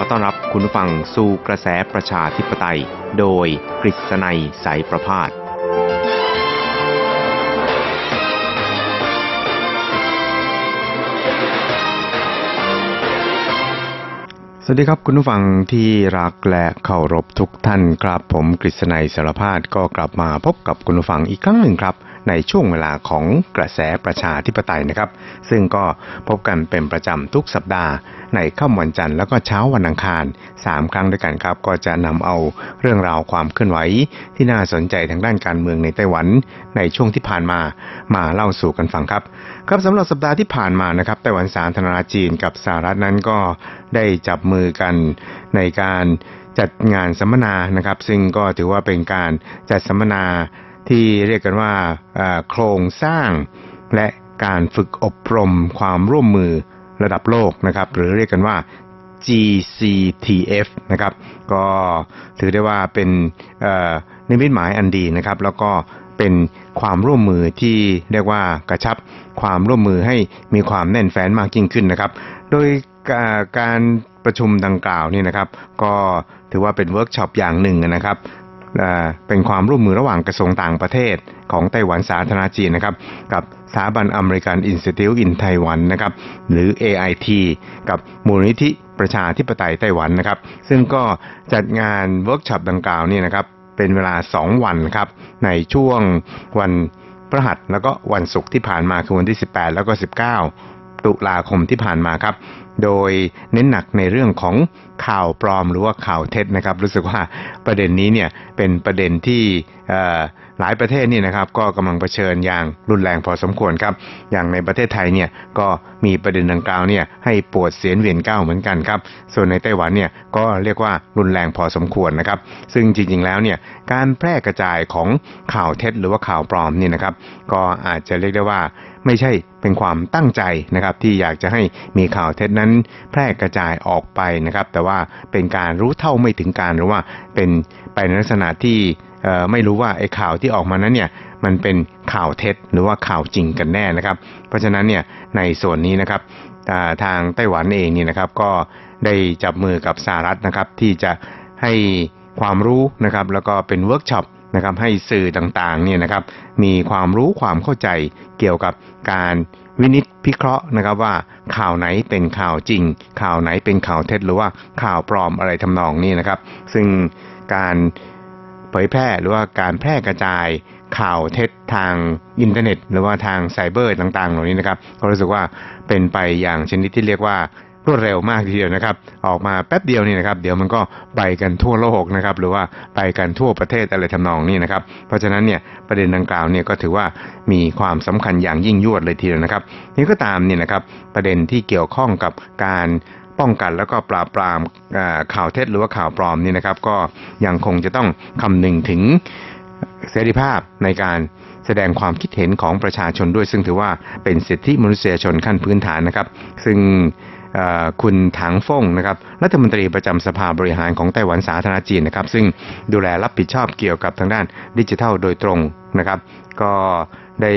อต้อนรับคุณฟังสู่กระแสประชาธิปไตย โดยกฤษณัยสายประพาสสวัสดีครับคุณผู้ฟังที่รักและเคารพทุกท่านครับผมกฤษณัยสารพาดก็กลับมาพบกับคุณผู้ฟังอีกครั้งหนึ่งครับ ในช่วงเวลาของกระแสประชาธิปไตยนะครับ ซึ่งก็พบกันเป็นประจำทุกสัปดาห์ ในค่ำวันจันทร์แล้วก็เช้าวันอังคาร 3 ครั้งด้วยกันครับ ก็จะนำเอาเรื่องราวความเคลื่อนไหว ที่น่าสนใจทางด้านการเมืองในไต้หวัน ในช่วงที่ผ่านมามาเล่าสู่กันฟังครับ ครับสำหรับสัปดาห์ที่ผ่านมานะครับไต้หวันสาธารณรัฐจีนกับสหรัฐนั้นก็ได้จับมือกันในการจัดงานสัมมนานะครับ ซึ่งก็ถือว่าเป็นการจัดสัมมนา ที่เรียกกันว่าโครงสร้าง และการฝึกอบรมความร่วมมือระดับโลกนะครับ หรือเรียกกันว่า GCTF นะครับ ก็ถือได้ว่าเป็นนิมิตหมายอันดีนะครับ แล้วก็เป็นความร่วมมือที่เรียกว่ากระชับความร่วมมือให้มีความแน่นแฟ้นมากยิ่งขึ้นนะครับ โดยการประชุมดังกล่าวนี่นะครับ ก็ถือว่าเป็นเวิร์กช็อปอย่างหนึ่งนะครับ เป็นความร่วมมือระหว่างกระทรวงต่างประเทศ ของไต้หวันสาธารณรัฐจีนนะครับ กับสถาบัน American Institute in Taiwan นะครับหรือ AIT กับมูลนิธิประชาธิปไตยไต้หวันนะครับ ซึ่งก็จัดงานเวิร์กช็อปดังกล่าวนี่นะครับเป็นเวลา 2 วันครับในช่วงวันพฤหัสแล้วก็วันศุกร์ที่ผ่านมาคือวันที่ 18 แล้วก็ 19 ตุลาคมที่ผ่านมาครับ โดยเน้นหนักในเรื่องของข่าวปลอมหรือว่าข่าวเท็จนะครับ รู้สึกว่าประเด็นนี้เนี่ยเป็นประเด็นที่ หลายประเทศนี่นะครับก็กำลังเผชิญอย่างรุนแรงพอสมควรครับ อย่างในประเทศไทยเนี่ยก็มีประเด็นดังกล่าวเนี่ยให้ปวดเสียนเวียนก้าวเหมือนกันครับ ส่วนในไต้หวันเนี่ยก็เรียกว่ารุนแรงพอสมควรนะครับ ซึ่งจริงๆแล้วเนี่ยการแพร่กระจายของข่าวเท็จหรือว่าข่าวปลอมนี่นะครับ ก็อาจจะเรียกได้ว่าไม่ใช่เป็นความตั้งใจนะครับที่อยากจะให้มีข่าวเท็จนั้นแพร่กระจายออกไปนะครับ แต่ว่าเป็นการรู้เท่าไม่ถึงการณ์หรือว่าเป็นไปในลักษณะที่ ไม่รู้ว่าไอ้ข่าวที่ออกมานั้นเนี่ยมันเป็นข่าวเท็จหรือว่าข่าวจริงกันแน่นะครับ เพราะฉะนั้นเนี่ยในส่วนนี้นะครับทางไต้หวันเองนี่นะครับก็ได้จับมือกับสหรัฐนะครับที่จะให้ความรู้นะครับแล้วก็เป็นเวิร์กช็อปนะครับให้สื่อต่างๆเนี่ยนะครับมีความรู้ความเข้าใจเกี่ยวกับการวินิจพิเคราะห์นะครับว่าข่าวไหนเป็นข่าวจริง ข่าวไหนเป็นข่าวเท็จหรือว่าข่าวปลอมอะไรทำนองนี้นะครับ ซึ่งการ เผยแพร่หรือว่าการแพร่กระจายข่าวเท็จทางอินเทอร์เน็ต หรือว่าทางไซเบอร์ต่างๆ เหล่านี้นะครับก็รู้สึกว่าเป็นไปอย่างชนิดที่เรียกว่ารวดเร็วมากทีเดียวนะครับ ออกมาแป๊บเดียวนี่นะครับ เดี๋ยวมันก็ไปกันทั่วโลกนะครับ หรือว่าไปกันทั่วประเทศอะไรทำนองนี้นะครับ เพราะฉะนั้นเนี่ยประเด็นดังกล่าวเนี่ยก็ถือว่ามีความสำคัญอย่างยิ่งยวดเลยทีเดียวนะครับ นี่ก็ตามเนี่ยนะครับประเด็นที่เกี่ยวข้องกับการ ป้องกันแล้วก็ปราบปรามข่าวเท็จหรือว่าข่าวปลอมนี่นะครับ ก็ยังคงจะต้องคำนึงถึงเสรีภาพในการแสดงความคิดเห็นของประชาชนด้วย ซึ่งถือว่าเป็นสิทธิมนุษยชนขั้นพื้นฐานนะครับ ซึ่งคุณถังฟงนะครับรัฐมนตรีประจำสภาบริหารของไต้หวันสาธารณจีนนะครับ ซึ่งดูแลรับผิดชอบเกี่ยวกับทางด้านดิจิทัลโดยตรงนะครับ ก็ได้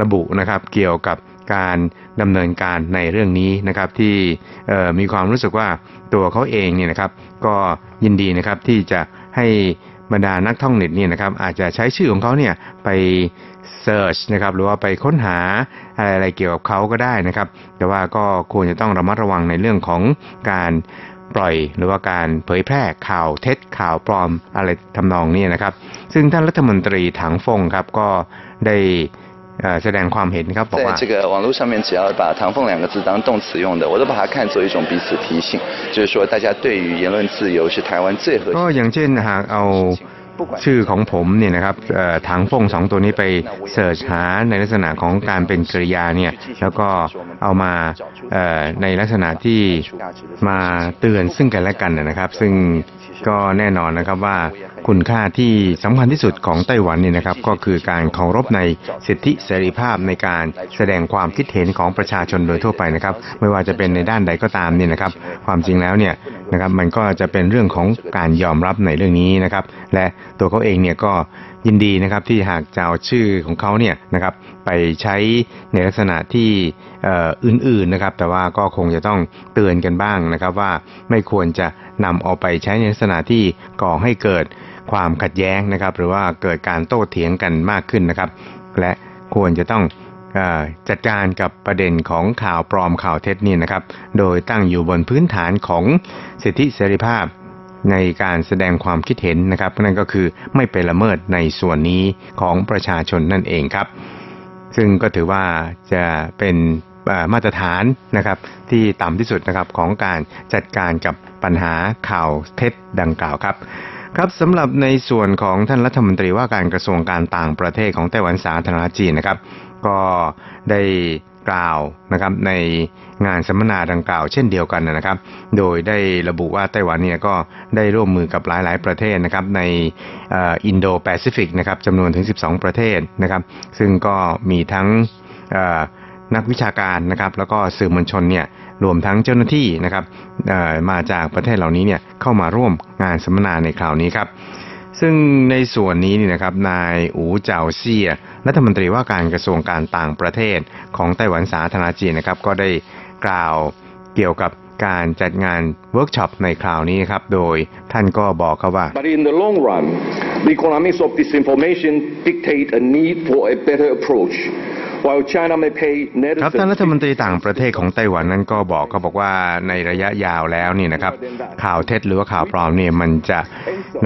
ระบุนะครับเกี่ยวกับการ ดำเนินการในเรื่องนี้นะครับที่มีความรู้สึกว่าตัวเขาเองเนี่ยนะครับก็ยินดีนะครับที่จะให้บรรดานักท่องเน็ตเนี่ยนะครับอาจจะใช้ชื่อของเขาเนี่ยไปเซิร์ชนะครับหรือว่าไปค้นหาอะไรๆเกี่ยวกับเขาก็ได้นะครับ แต่ว่าก็ควรจะต้องระมัดระวังในเรื่องของการปล่อยหรือว่าการเผยแพร่ข่าวเท็จข่าวปลอมอะไรทำนองนี้นะครับ ซึ่งท่านรัฐมนตรีถังฟงครับก็ได้ แสดงความเห็นครับบอก 在 ว่า 这个网络上面，只要把“唐凤”两个字当动词用的，我都把它看作一种彼此提醒，就是说大家对于言论自由是台湾最核 ก็ 心。 อย่างเช่นหากเอา ชื่อของผมเนี่ยนะครับเอ่อถังฟงสองตัวนี้ไปเสิร์ชหาในลักษณะของการเป็นกริยาเนี่ยแล้วก็เอามาเอ่อในลักษณะที่มาเตือนซึ่งกันและกันนะครับ ซึ่งก็แน่นอนนะครับว่า คุณค่าที่สำคัญที่สุดของไต้หวันเนี่ยนะครับ ก็คือการเคารพในสิทธิเสรีภาพในการแสดงความคิดเห็นของประชาชนโดยทั่วไปนะครับ ไม่ว่าจะเป็นในด้านใดก็ตามเนี่ยนะครับ ความจริงแล้วเนี่ยนะครับมันก็จะเป็นเรื่องของการยอมรับในเรื่องนี้นะครับ และตัวเขาเองเนี่ยก็ยินดีนะครับที่หากจะเอาชื่อของเขาเนี่ยนะครับไปใช้ในลักษณะที่อื่นๆนะครับ แต่ว่าก็คงจะต้องเตือนกันบ้างนะครับว่าไม่ควรจะนำเอาไปใช้ในลักษณะที่ก่อให้เกิด ความขัดแย้งนะครับ หรือว่าเกิดการโต้เถียงกันมากขึ้นนะครับ และควรจะต้องจัดการกับประเด็นของข่าวปลอมข่าวเท็จนี่นะครับ โดยตั้งอยู่บนพื้นฐานของสิทธิเสรีภาพในการแสดงความคิดเห็นนะครับ นั่นก็คือไม่ไปละเมิดในส่วนนี้ของประชาชนนั่นเองครับ ซึ่งก็ถือว่าจะเป็นมาตรฐานนะครับที่ต่ำที่สุดนะครับของการจัดการกับปัญหาข่าวเท็จดังกล่าวครับ ครับสำหรับในส่วนของท่านรัฐมนตรีว่าการกระทรวงการต่างประเทศของไต้หวันสาธารณจีนนะครับ ก็ได้กล่าวนะครับในงานสัมมนาดังกล่าวเช่นเดียวกันนะครับ โดยได้ระบุว่าไต้หวันเนี่ยก็ได้ร่วมมือกับหลาย ๆ ประเทศนะครับในอินโดแปซิฟิกนะครับจำนวนถึง 12 ประเทศนะครับ ซึ่งก็มีทั้งนักวิชาการนะครับ แล้วก็สื่อมวลชนเนี่ย รวมทั้งเจ้าหน้าที่นะครับเอ่อมาจากประเทศเหล่านี้เนี่ยเข้ามาร่วมงานสัมมนาในคราวนี้ครับซึ่งในส่วนนี้นี่นะครับนายอูเจาเซียรัฐมนตรีว่าการกระทรวงการต่างประเทศของไต้หวันสาธารณรัฐจีนนะครับ ก็ได้กล่าวเกี่ยวกับการจัดงานเวิร์กช็อปในคราวนี้ครับ โดยท่านก็บอกครับว่า But in the long run, the economics of disinformation dictate a need for a better approach. While China may pay ครับ netizens ท่านรัฐมนตรีต่างประเทศของไต้หวันนั้นก็บอกเขาบอกว่าในระยะยาวแล้วนี่นะครับ ข่าวเท็จหรือว่าข่าวปลอมเนี่ยมันจะ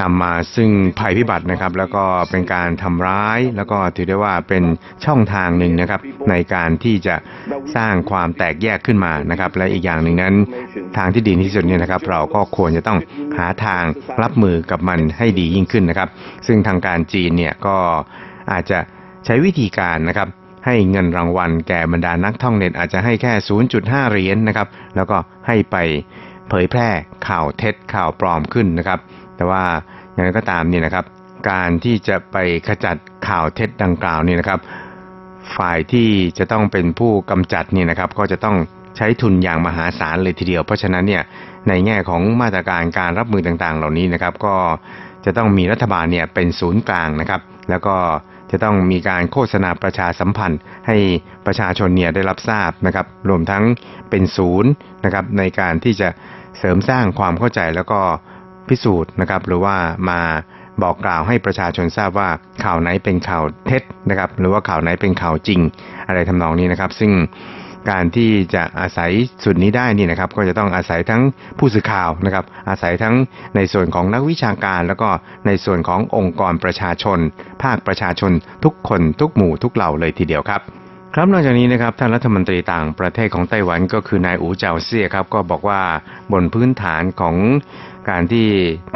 นำมาซึ่งภัยพิบัตินะครับ แล้วก็เป็นการทำร้าย แล้วก็ถือได้ว่าเป็นช่องทางหนึ่งนะครับ ในการที่จะสร้างความแตกแยกขึ้นมานะครับ และอีกอย่างหนึ่งนั้น ทางที่ดีที่สุดเนี่ยนะครับ เราก็ควรจะต้องหาทางรับมือกับมันให้ดียิ่งขึ้นนะครับ ซึ่งทางการจีนเนี่ยก็อาจจะใช้วิธีการนะครับ ให้เงินรางวัลแก่บรรดานักท่องเน็ตอาจจะให้แค่ 0.5 เหรียญนะครับ แล้วก็ให้ไปเผยแพร่ข่าวเท็จข่าวปลอมขึ้นนะครับ แต่ว่าอย่างไรก็ตามเนี่ยนะครับ การที่จะไปขจัดข่าวเท็จดังกล่าวนี่นะครับ ฝ่ายที่จะต้องเป็นผู้กำจัดเนี่ยนะครับ ก็จะต้องใช้ทุนอย่างมหาศาลเลยทีเดียว เพราะฉะนั้นเนี่ยในแง่ของมาตรการการรับมือต่างๆ เหล่านี้นะครับ ก็จะต้องมีรัฐบาลเนี่ยเป็นศูนย์กลางนะครับ แล้วก็ จะต้องมีการโฆษณาประชาสัมพันธ์ ให้ประชาชนเนี่ยได้รับทราบนะครับ รวมทั้งเป็นศูนย์นะครับในการที่จะเสริมสร้างความเข้าใจแล้วก็พิสูจน์นะครับ หรือว่ามาบอกกล่าวให้ประชาชนทราบว่าข่าวไหนเป็นข่าวเท็จนะครับ หรือว่าข่าวไหนเป็นข่าวจริง อะไรทำนองนี้นะครับ ซึ่ง การที่จะอาศัยส่วนนี้ได้นี่นะครับ ก็จะต้องอาศัยทั้งผู้สื่อข่าวนะครับ อาศัยทั้งในส่วนของนักวิชาการ แล้วก็ในส่วนขององค์กรประชาชน ภาคประชาชนทุกคนทุกหมู่ทุกเหล่าเลยทีเดียวครับ ครับนอกจากนี้นะครับท่านรัฐมนตรีต่างประเทศของไต้หวันก็คือนายอูเจาเซี่ยครับก็บอกว่าบนพื้นฐานของการที่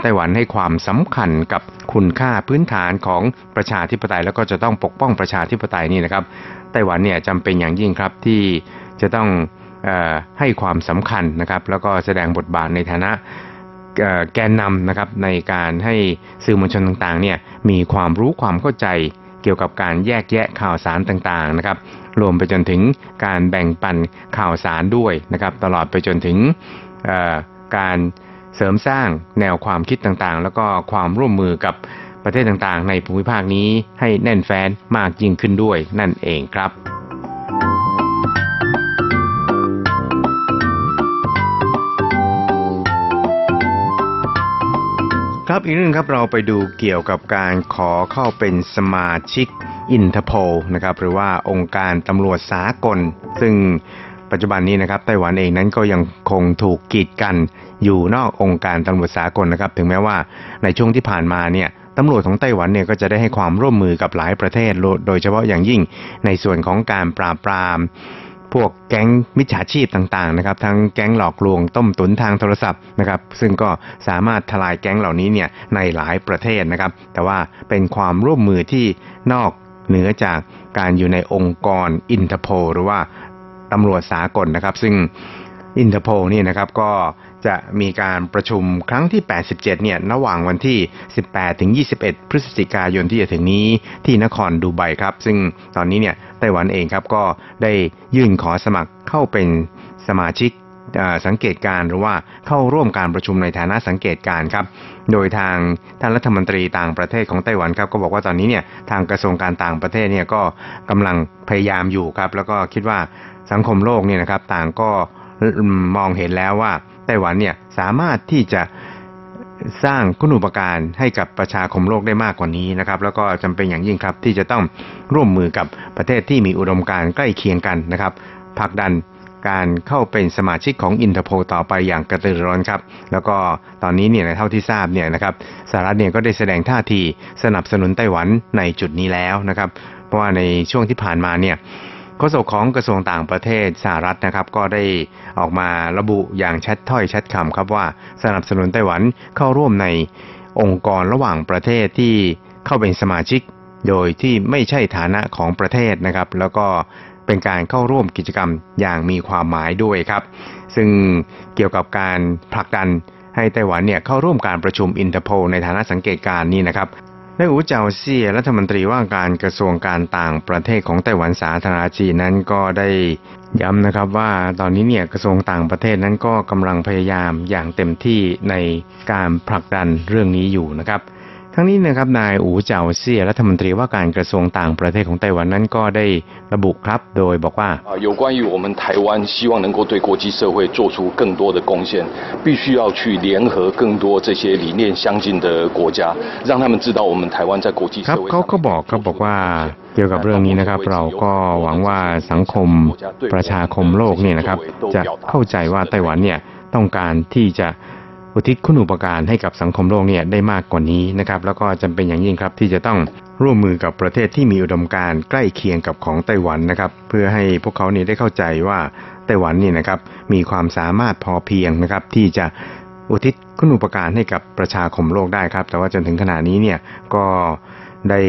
ไต้หวันให้ความสำคัญกับคุณค่าพื้นฐานของประชาธิปไตยแล้วก็จะต้องปกป้องประชาธิปไตยนี่นะครับไต้หวันเนี่ยจำเป็นอย่างยิ่งครับที่จะต้องออให้ความสำคัญนะครับแล้วก็แสดงบทบาทในฐานะแกนนำนะครับในการให้สื่อมวลชนต่างๆเนี่ยมีความรู้ความเข้าใจ เกี่ยวกับการแยกแยะข่าวสารต่างๆนะครับรวมไปจนถึงการแบ่งปันข่าวสารด้วยนะครับตลอดไปจนถึงการเสริมสร้างแนวความคิดต่างๆ แล้วก็ความร่วมมือกับประเทศต่างๆ ในภูมิภาคนี้ให้แน่นแฟ้นมากยิ่งขึ้นด้วยนั่นเองครับ ครับอีกเรื่องครับเราไปดูเกี่ยวกับการขอเข้าเป็นสมาชิกอินเตอร์โพลนะครับหรือว่าองค์การตำรวจสากล ซึ่งปัจจุบันนี้นะครับไต้หวันเองนั้นก็ยังคงถูกกีดกันอยู่นอกองค์การตำรวจสากลนะครับ ถึงแม้ว่าในช่วงที่ผ่านมาเนี่ยตำรวจของไต้หวันเนี่ยก็จะได้ให้ความร่วมมือกับหลายประเทศ โดยเฉพาะอย่างยิ่งในส่วนของการปราบปราม พวกแก๊งมิจฉาชีพต่างๆนะครับทั้งแก๊งหลอกลวงต้มตุ๋นทางโทรศัพท์นะครับซึ่งก็สามารถทลายแก๊งเหล่านี้เนี่ยในหลายประเทศนะครับ แต่ว่าเป็นความร่วมมือที่นอกเหนือจากการอยู่ในองค์กรอินเตอร์โพลหรือว่าตำรวจสากลนะครับ ซึ่ง อินเตอร์โพลนี่นะครับก็จะมีการประชุมครั้งที่ 87 เนี่ย ระหว่างวันที่ 18 ถึง 21 พฤศจิกายนที่จะถึงนี้ที่นครดูไบครับ ซึ่งตอนนี้เนี่ยไต้หวันเองครับก็ได้ยื่นขอสมัครเข้าเป็นสมาชิกสังเกตการณ์หรือว่าเข้าร่วมการประชุมในฐานะสังเกตการณ์ครับ โดยทางท่านรัฐมนตรีต่างประเทศของไต้หวันครับก็บอกว่าตอนนี้เนี่ยทางกระทรวงการต่างประเทศเนี่ยก็กำลังพยายามอยู่ครับ แล้วก็คิดว่าสังคมโลกเนี่ยนะครับต่างก็ มองเห็นแล้วว่าไต้หวันเนี่ยสามารถที่จะสร้างคุณูปการให้กับประชาคมโลกได้มากกว่านี้นะครับ แล้วก็จำเป็นอย่างยิ่งครับที่จะต้องร่วมมือกับประเทศที่มีอุดมการใกล้เคียงกันนะครับผลักดันการเข้าเป็นสมาชิกของอินเตอร์โพต่อไปอย่างกระตือรือนครับ แล้วก็ตอนนี้เนี่ยเท่าที่ทราบเนี่ยนะครับสหรัฐเนี่ยก็ได้แสดงท่าทีสนับสนุนไต้หวันในจุดนี้แล้วนะครับ เพราะว่าในช่วงที่ผ่านมาเนี่ย ฆษกของกระทรวงต่างประเทศสหรัฐนะครับก็ได้ออกมาระบุอย่างชัดถ้อยชัดคำครับว่าสนับสนุนไต้หวันเข้าร่วมในองค์กรระหว่างประเทศที่เข้าเป็นสมาชิก โดยที่ไม่ใช่ฐานะของประเทศนะครับ แล้วก็เป็นการเข้าร่วมกิจกรรมอย่างมีความหมายด้วยครับ ซึ่งเกี่ยวกับการผลักดันให้ไต้หวันเนี่ยเข้าร่วมการประชุมอินเตอร์โพลในฐานะสังเกตการณ์นี้นะครับ นายอูเจาเซียรัฐมนตรีว่าการกระทรวงการต่างประเทศของไต้หวันสาธารณรัฐจีนนั้นก็ได้ย้ำนะครับว่าตอนนี้เนี่ยกระทรวงต่างประเทศนั้นก็กำลังพยายามอย่างเต็มที่ในการผลักดันเรื่องนี้อยู่นะครับ ทั้งนี้นะครับนายอูเจาเซี่ยรัฐมนตรีว่าการกระทรวงต่างประเทศของไต้หวันนั้นก็ได้ระบุครับ โดยบอกว่า 啊，有关于我们台湾希望能够对国际社会做出更多的贡献，必须要去联合更多这些理念相近的国家，让他们知道我们台湾在国际 ครั 社 บ 会 เขา 上 ก็บอกครับบอกว่าเกี่ยวกับเรื่องนี้นะครับ เราก็หวังว่าสังคมประชาคมโลกเนี่ยนะครับ จะเข้าใจว่าไต้หวันเนี่ยต้องการที่จะ อุทิศคุณูปการให้กับสังคมโลกเนี่ยได้มากกว่านี้นะครับ แล้วก็จำเป็นอย่างยิ่งครับที่จะต้องร่วมมือกับประเทศที่มีอุดมการณ์ใกล้เคียงกับของไต้หวันนะครับ เพื่อให้พวกเขาเนี่ยได้เข้าใจว่าไต้หวันนี่นะครับมีความสามารถพอเพียงนะครับที่จะอุทิศคุณูปการให้กับประชาคมโลกได้ครับ แต่ว่าจนถึงขณะนี้เนี่ยก็ได้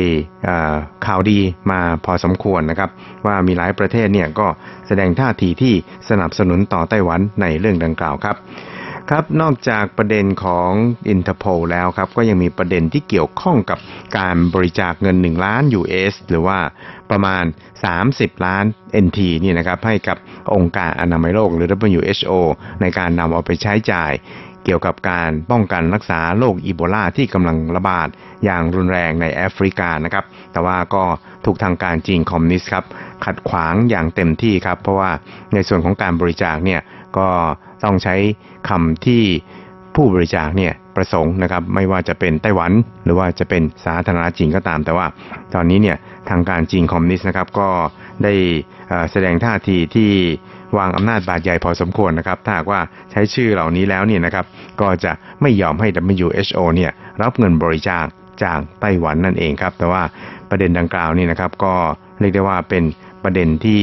ข่าวดีมาพอสมควรนะครับ ว่ามีหลายประเทศเนี่ยก็แสดงท่าทีที่สนับสนุนต่อไต้หวันในเรื่องดังกล่าวครับ ครับนอกจากประเด็นของอินเตอร์โพแล้วครับก็ยังมีประเด็นที่เกี่ยวข้องกับการบริจาคเงิน 1 ล้าน US หรือว่าประมาณ 30 ล้าน NT นี่นะครับให้กับองค์การอนามัยโลกหรือ WHO ในการนำเอาไปใช้จ่ายเกี่ยวกับการป้องกันรักษาโรคอีโบลาที่กำลังระบาดอย่างรุนแรงในแอฟริกานะครับ แต่ว่าก็ถูกทางการจีนคอมมิวนิสต์ครับขัดขวางอย่างเต็มที่ครับ เพราะว่าในส่วนของการบริจาคเนี่ยก็ ต้องใช้คำที่ผู้บริจาคเนี่ยประสงค์นะครับไม่ว่าจะเป็นไต้หวัน หรือว่าจะเป็นสาธารณรัฐจีนก็ตาม แต่ว่าตอนนี้เนี่ยทางการจีนคอมมิวนิสต์นะครับก็ได้แสดงท่าทีที่วางอำนาจบาตรใหญ่พอสมควรนะครับถ้าหากว่าใช้ชื่อเหล่านี้แล้วเนี่ยนะครับก็จะไม่ยอมให้ WHO เนี่ยรับเงินบริจาคจากไต้หวันนั่นเองครับ แต่ว่าประเด็นดังกล่าวนี่นะครับก็เรียกได้ว่าเป็นประเด็นที่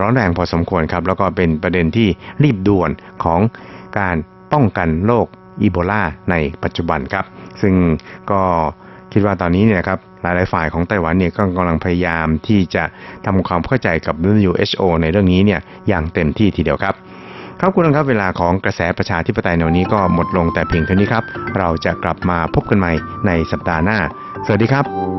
ร้อนแรงพอสมควรครับ แล้วก็เป็นประเด็นที่รีบด่วนของการป้องกันโรคอีโบลาในปัจจุบันครับ ซึ่งก็คิดว่าตอนนี้เนี่ยครับหลายๆฝ่ายของไต้หวันเนี่ยก็กำลังพยายามที่จะทำความเข้าใจกับ WHO ในเรื่องนี้เนี่ยอย่างเต็มที่ทีเดียวครับครับคุณครับเวลาของกระแสประชาธิปไตยในวันนี้ก็หมดลงแต่เพียงเท่านี้ครับ เราจะกลับมาพบกันใหม่ในสัปดาห์หน้า สวัสดีครับ